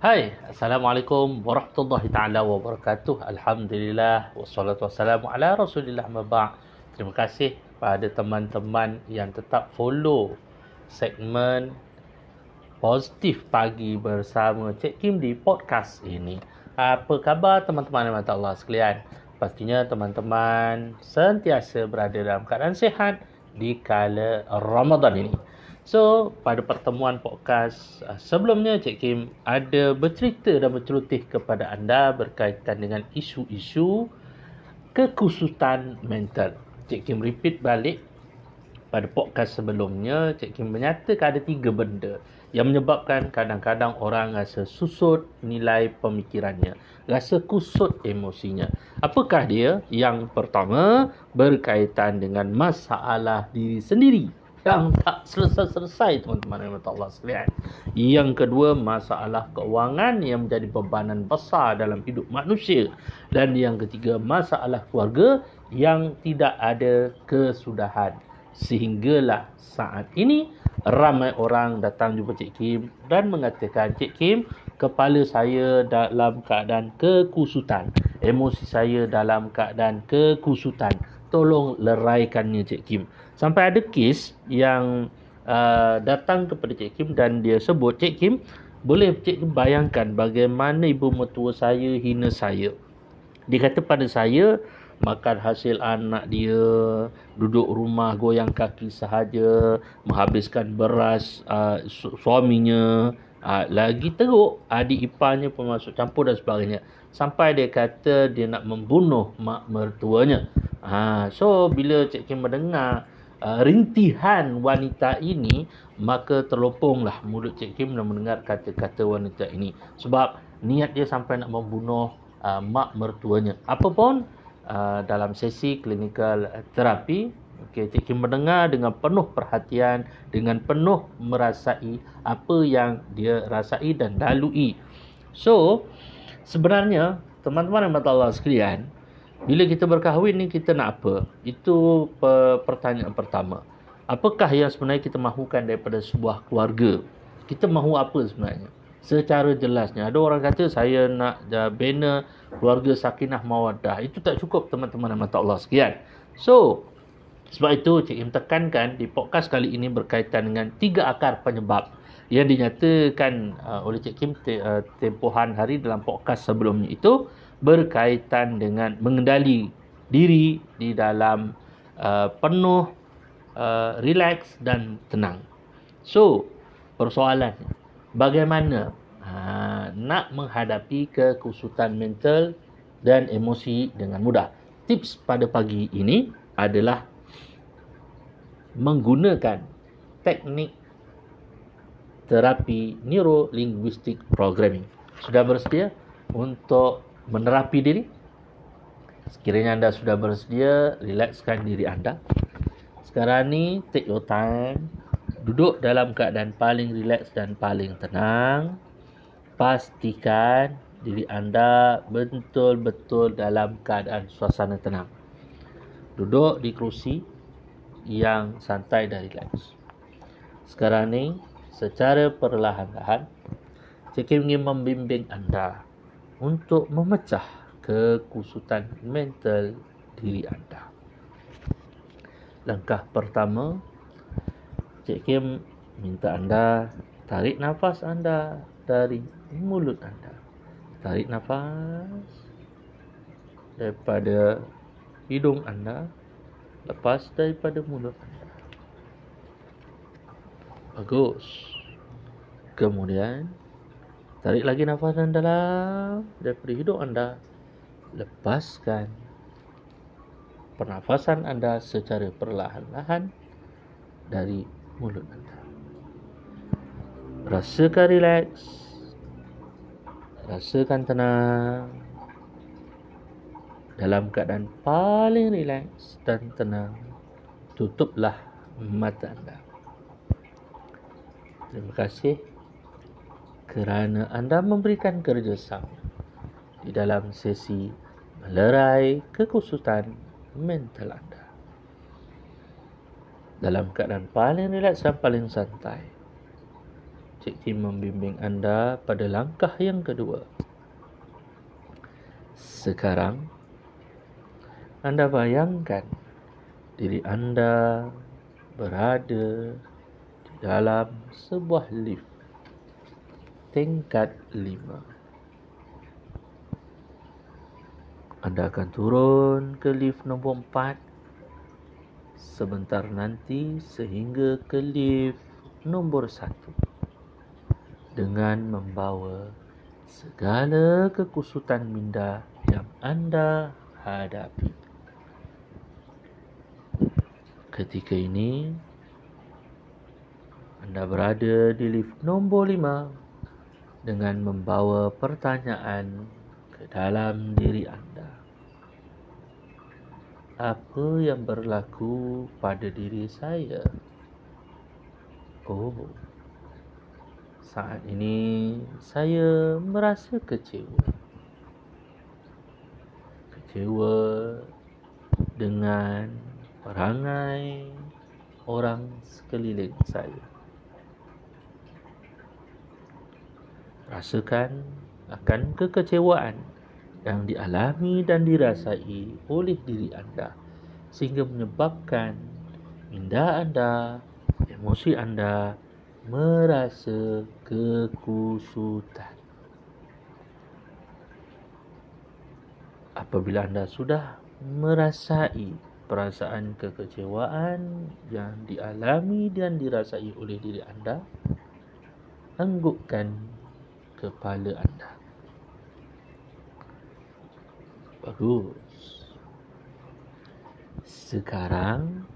Hai, Assalamualaikum warahmatullahi taala wabarakatuh. Alhamdulillah wassalatu wassalamu ala Rasulillah maba'. Terima kasih pada teman-teman yang tetap follow segmen Positif Pagi bersama Cik Kim di podcast ini. Apa khabar teman-teman yang mata Allah sekalian? Pastinya teman-teman sentiasa berada dalam keadaan sihat di kala Ramadan ini. So, pada pertemuan podcast uh, sebelumnya Cik Kim ada bercerita dan berceloteh kepada anda berkaitan dengan isu-isu kekhususan mental. Cik Kim repeat balik pada podcast sebelumnya, Cik Kim menyatakan ada tiga benda yang menyebabkan kadang-kadang orang rasa susut nilai pemikirannya, rasa kusut emosinya. Apakah dia? Yang pertama berkaitan dengan masalah diri sendiri yang tak selesai-selesai teman-teman yang Allah sekalian. Yang kedua masalah keuangan yang menjadi bebanan besar dalam hidup manusia dan yang ketiga masalah keluarga yang tidak ada kesudahan. Sehinggalah saat ini ramai orang datang jumpa Cik Kim dan mengatakan Cik Kim kepala saya dalam keadaan kekusutan. Emosi saya dalam keadaan kekusutan. Tolong leraikannya Cik Kim. Sampai ada kes yang uh, datang kepada Cik Kim dan dia sebut, Cik Kim, boleh Cik Kim bayangkan bagaimana ibu mertua saya hina saya. Dia kata pada saya, makan hasil anak dia, duduk rumah goyang kaki sahaja, menghabiskan beras uh, su- suaminya, uh, lagi teruk adik iparnya pun masuk campur dan sebagainya. Sampai dia kata dia nak membunuh mak mertuanya. Ha, so bila Cik Kim mendengar uh, rintihan wanita ini maka terloponglah mulut Cik Kim dan mendengar kata-kata wanita ini. Sebab niat dia sampai nak membunuh uh, mak mertuanya. Apapun uh, dalam sesi klinikal terapi okay, Cik Kim mendengar dengan penuh perhatian dengan penuh merasai apa yang dia rasai dan lalui. So sebenarnya teman-teman yang Allah sekalian bila kita berkahwin ni kita nak apa? Itu pertanyaan pertama. Apakah yang sebenarnya kita mahukan daripada sebuah keluarga? Kita mahu apa sebenarnya? Secara jelasnya. Ada orang kata saya nak bina keluarga sakinah mawadah. Itu tak cukup teman-teman yang mata Allah sekian. So, sebab itu Cik Im tekankan di podcast kali ini berkaitan dengan tiga akar penyebab yang dinyatakan uh, oleh Cik Kim te, uh, tempohan hari dalam podcast sebelumnya itu berkaitan dengan mengendali diri di dalam uh, penuh uh, relax dan tenang. So, persoalannya bagaimana ha, nak menghadapi kekusutan mental dan emosi dengan mudah. Tips pada pagi ini adalah menggunakan teknik terapi neuro linguistic programming. Sudah bersedia untuk menerapi diri. Sekiranya anda sudah bersedia, relaxkan diri anda. Sekarang ni, take your time. Duduk dalam keadaan paling relax dan paling tenang. Pastikan diri anda betul-betul dalam keadaan suasana tenang. Duduk di kerusi yang santai dan relax. Sekarang ni, secara perlahan-lahan, saya ingin membimbing anda untuk memecah kekusutan mental diri anda. Langkah pertama, Cik Kim minta anda tarik nafas anda dari mulut anda. Tarik nafas daripada hidung anda, lepas daripada mulut anda. Bagus. Kemudian Tarik lagi nafas anda dalam daripada hidung anda. Lepaskan pernafasan anda secara perlahan-lahan dari mulut anda. Rasakan relax. Rasakan tenang. Dalam keadaan paling relax dan tenang, tutuplah mata anda. Terima kasih kerana anda memberikan kerjasama di dalam sesi melerai kekusutan mental anda. Dalam keadaan paling rileks dan paling santai, Cik Tim membimbing anda pada langkah yang kedua. Sekarang, anda bayangkan diri anda berada dalam sebuah lift tingkat lima. Anda akan turun ke lift nombor empat sebentar nanti sehingga ke lift nombor satu dengan membawa segala kekusutan minda yang anda hadapi. Ketika ini, anda berada di lift nombor lima dengan membawa pertanyaan ke dalam diri anda. Apa yang berlaku pada diri saya? Oh, saat ini saya merasa kecewa. Kecewa dengan perangai orang sekeliling saya. Rasakan akan kekecewaan yang dialami dan dirasai oleh diri anda sehingga menyebabkan minda anda, emosi anda merasa kekusutan. Apabila anda sudah merasai perasaan kekecewaan yang dialami dan dirasai oleh diri anda, anggukkan kepala anda. Bagus. Sekarang,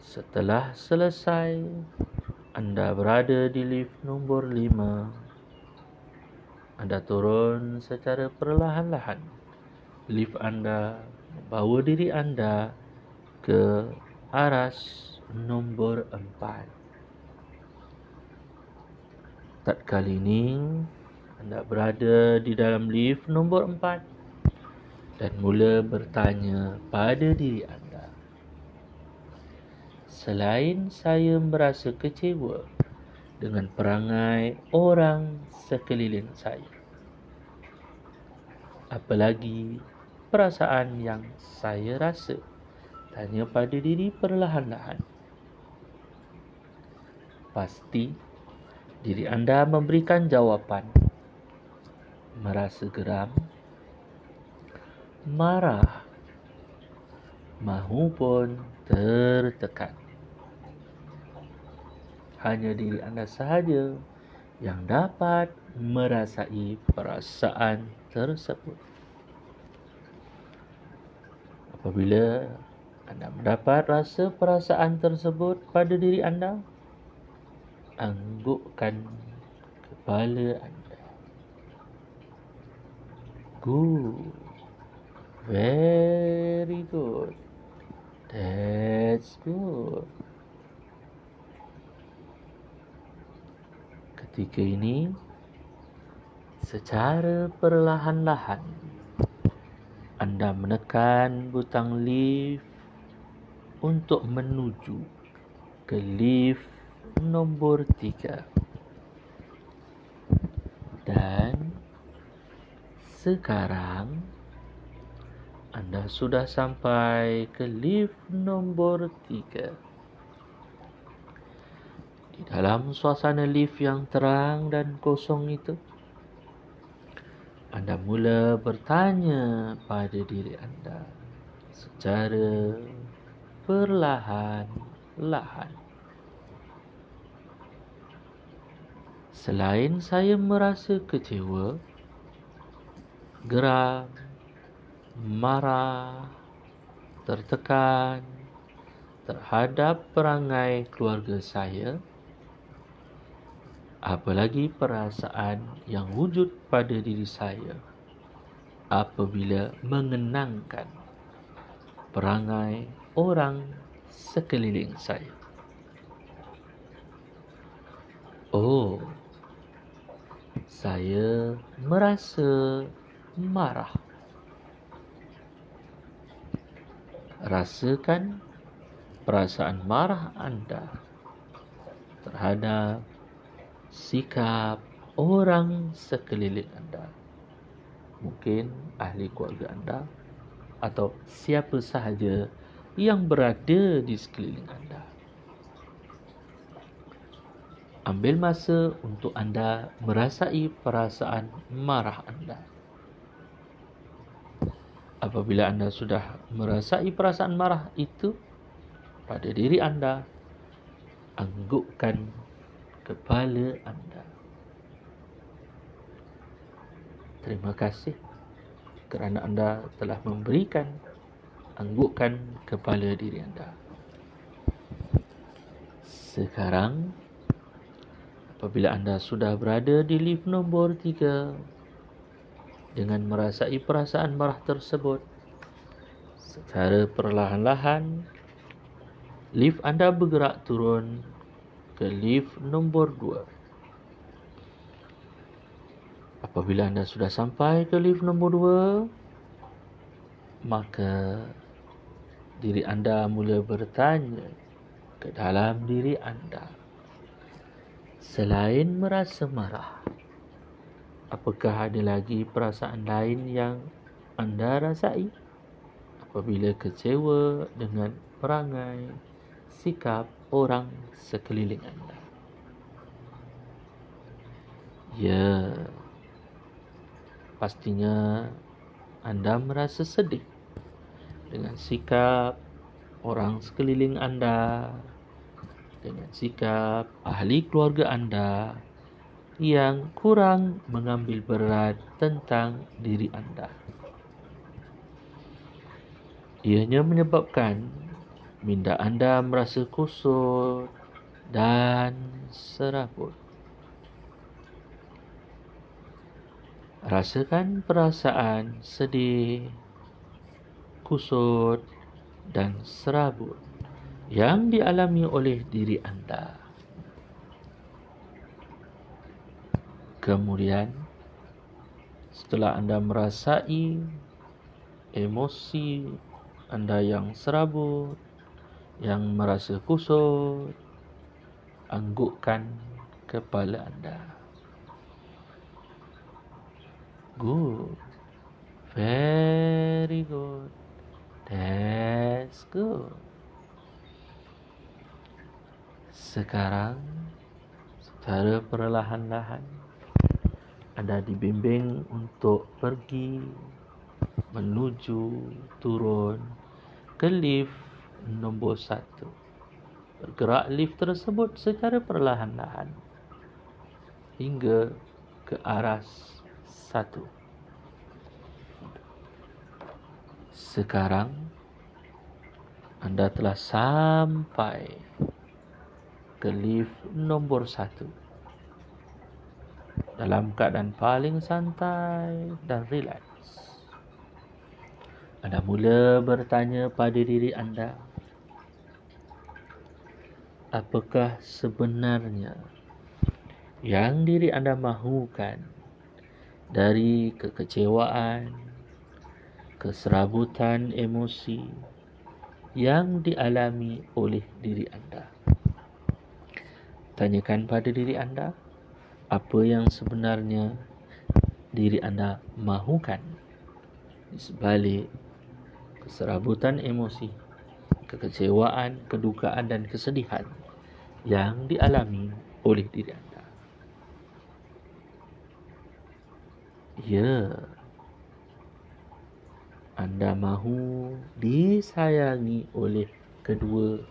setelah selesai anda berada di lift nombor 5. Anda turun secara perlahan-lahan. Lift anda membawa diri anda ke aras nombor 4. Tatkala ini anda berada di dalam lift nombor 4 dan mula bertanya pada diri anda selain saya merasa kecewa dengan perangai orang sekeliling saya. Apalagi perasaan yang saya rasa. Tanya pada diri perlahan-lahan. Pasti diri anda memberikan jawapan. Merasa geram, marah, mahupun tertekan hanya diri anda sahaja yang dapat merasai perasaan tersebut. Apabila anda mendapat rasa perasaan tersebut pada diri anda, anggukkan kepala anda. Good. Very good. That's good. ketika ini secara perlahan-lahan anda menekan butang lift untuk menuju ke lift nombor tiga dan sekarang anda sudah sampai ke lift nombor tiga. Di dalam suasana lift yang terang dan kosong itu, anda mula bertanya pada diri anda secara perlahan-lahan. Selain saya merasa kecewa, geram, marah, tertekan terhadap perangai keluarga saya, apalagi perasaan yang wujud pada diri saya apabila mengenangkan perangai orang sekeliling saya. Oh, saya merasa marah. Rasakan perasaan marah anda terhadap sikap orang sekeliling anda. Mungkin ahli keluarga anda atau siapa sahaja yang berada di sekeliling anda. Ambil masa untuk anda merasai perasaan marah anda. Apabila anda sudah merasai perasaan marah itu pada diri anda, anggukkan kepala anda. Terima kasih kerana anda telah memberikan anggukkan kepala diri anda. Sekarang, apabila anda sudah berada di lift nombor tiga dengan merasai perasaan marah tersebut secara perlahan-lahan lift anda bergerak turun ke lift nombor dua. Apabila anda sudah sampai ke lift nombor dua maka diri anda mula bertanya ke dalam diri anda Selain merasa marah, apakah ada lagi perasaan lain yang anda rasai apabila kecewa dengan perangai, sikap orang sekeliling anda? Ya, pastinya anda merasa sedih dengan sikap orang sekeliling anda dengan sikap ahli keluarga anda yang kurang mengambil berat tentang diri anda. Ianya menyebabkan minda anda merasa kusut dan serabut. Rasakan perasaan sedih, kusut dan serabut yang dialami oleh diri anda. Kemudian, setelah anda merasai emosi anda yang serabut, yang merasa kusut, anggukkan kepala anda. Good. Very good. That's good. Sekarang secara perlahan-lahan anda dibimbing untuk pergi menuju turun ke lift nombor satu. Bergerak lift tersebut secara perlahan-lahan hingga ke arah satu. Sekarang anda telah sampai ke lift nombor satu dalam keadaan paling santai dan rileks. Anda mula bertanya pada diri anda, apakah sebenarnya yang diri anda mahukan dari kekecewaan, keserabutan emosi yang dialami oleh diri anda. Tanyakan pada diri anda apa yang sebenarnya diri anda mahukan. Di sebalik keserabutan emosi, kekecewaan, kedukaan dan kesedihan yang dialami oleh diri anda. Ya, anda mahu disayangi oleh kedua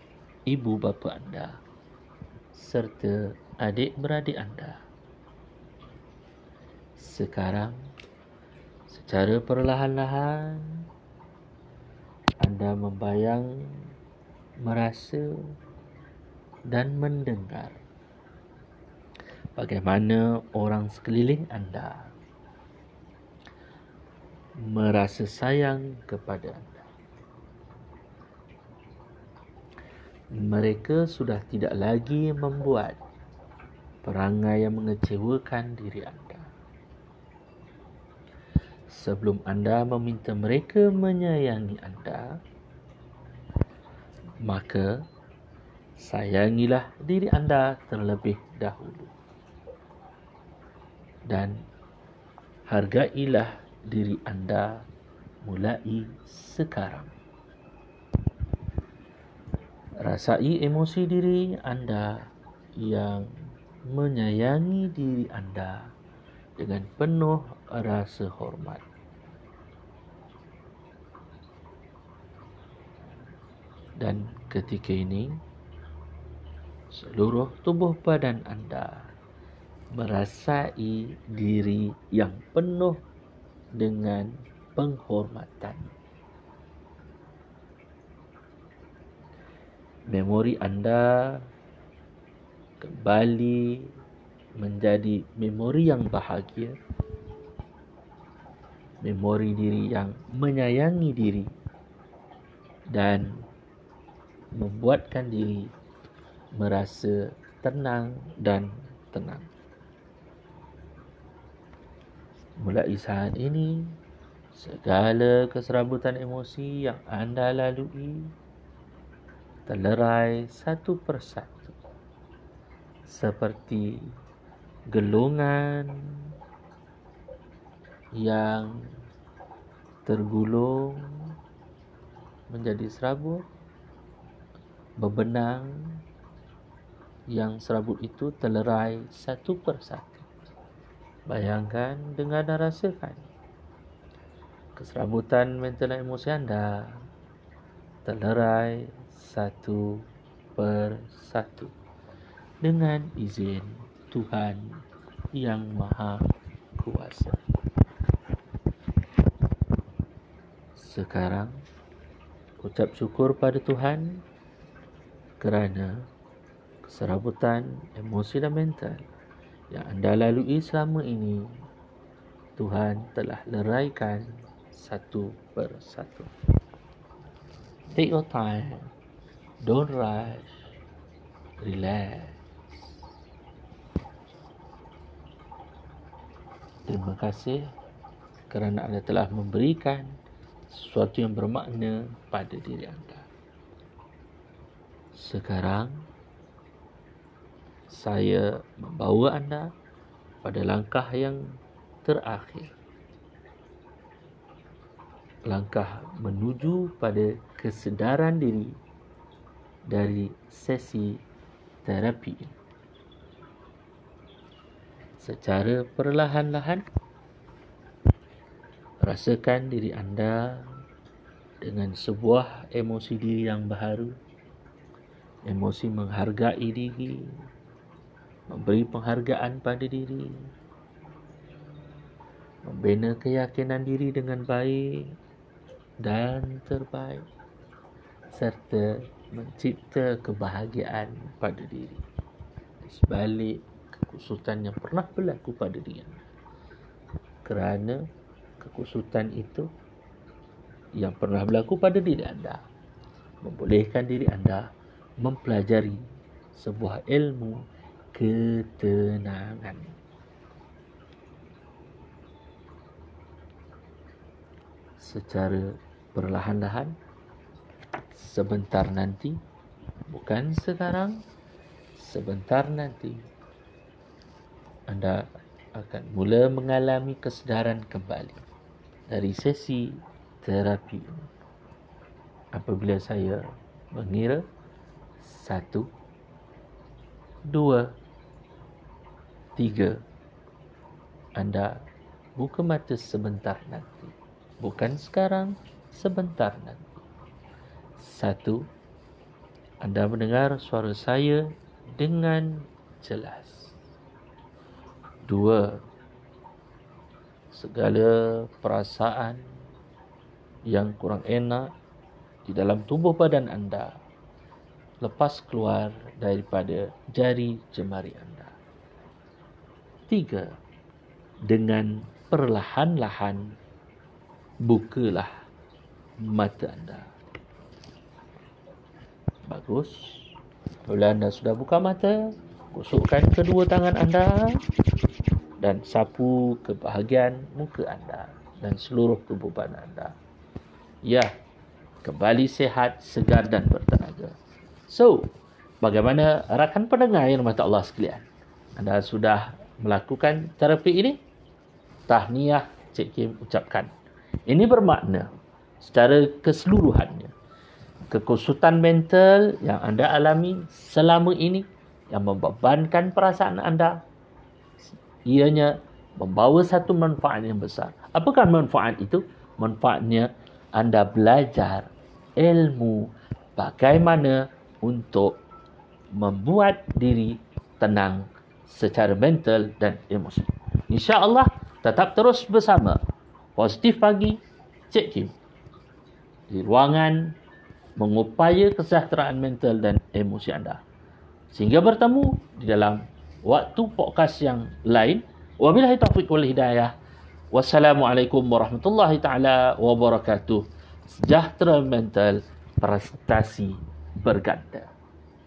ibu bapa anda serta adik-beradik anda. Sekarang, secara perlahan-lahan, anda membayang, merasa dan mendengar bagaimana orang sekeliling anda merasa sayang kepada anda. Mereka sudah tidak lagi membuat perangai yang mengecewakan diri anda. Sebelum anda meminta mereka menyayangi anda, maka sayangilah diri anda terlebih dahulu. dan hargailah diri anda mulai sekarang. Rasai emosi diri anda yang menyayangi diri anda dengan penuh rasa hormat. Dan ketika ini, seluruh tubuh badan anda merasai diri yang penuh dengan penghormatan. Memori anda kembali menjadi memori yang bahagia. Memori diri yang menyayangi diri dan membuatkan diri merasa tenang dan tenang. Mulai saat ini, segala keserabutan emosi yang anda lalui terlerai satu persatu. Seperti gelongan yang tergulung menjadi serabut bebenang yang serabut itu terlerai satu persatu. Bayangkan, dengar dan rasakan Keserabutan mental emosi anda Terlerai satu per satu Dengan izin Tuhan Yang Maha Kuasa Sekarang Ucap syukur pada Tuhan Kerana Keserabutan emosi dan mental yang anda lalui selama ini Tuhan telah leraikan satu persatu. Take your time. Don't rush. Relax. Terima kasih kerana anda telah memberikan sesuatu yang bermakna pada diri anda. Sekarang, saya membawa anda pada langkah yang terakhir. Langkah menuju pada kesedaran diri dari sesi terapi. Secara perlahan-lahan, rasakan diri anda dengan sebuah emosi diri yang baharu, emosi menghargai diri, memberi penghargaan pada diri, membina keyakinan diri dengan baik dan terbaik, serta mencipta kebahagiaan pada diri. Sebalik kekusutan yang pernah berlaku pada diri Kerana kekusutan itu yang pernah berlaku pada diri anda membolehkan diri anda mempelajari sebuah ilmu ketenangan. Secara perlahan-lahan, sebentar nanti, bukan sekarang, sebentar nanti, anda akan mula mengalami kesedaran kembali dari sesi terapi apabila saya mengira satu dua Tiga, anda buka mata sebentar nanti. Bukan sekarang, sebentar nanti. Satu, anda mendengar suara saya dengan jelas. Dua, segala perasaan yang kurang enak di dalam tubuh badan anda lepas keluar daripada jari jemari anda. Tiga, dengan perlahan-lahan bukalah mata anda. Bagus. Bila anda sudah buka mata, gosokkan kedua tangan anda dan sapu ke bahagian muka anda dan seluruh tubuh badan anda. Ya, kembali sehat, segar dan bertenaga. So, bagaimana rakan pendengar yang mata Allah sekalian? Anda sudah melakukan terapi ini? Tahniah Cik Kim ucapkan. Ini bermakna secara keseluruhannya kekusutan mental yang anda alami selama ini yang membebankan perasaan anda ianya membawa satu manfaat yang besar. Apakah manfaat itu? Manfaatnya anda belajar ilmu bagaimana untuk membuat diri tenang secara mental dan emosi. Insya-Allah tetap terus bersama Positif Pagi Cik Kim di ruangan mengupaya kesejahteraan mental dan emosi anda. Sehingga bertemu di dalam waktu podcast yang lain. Wabillahi taufiq wal hidayah. Wassalamualaikum warahmatullahi taala wabarakatuh. Sejahtera mental prestasi berganda.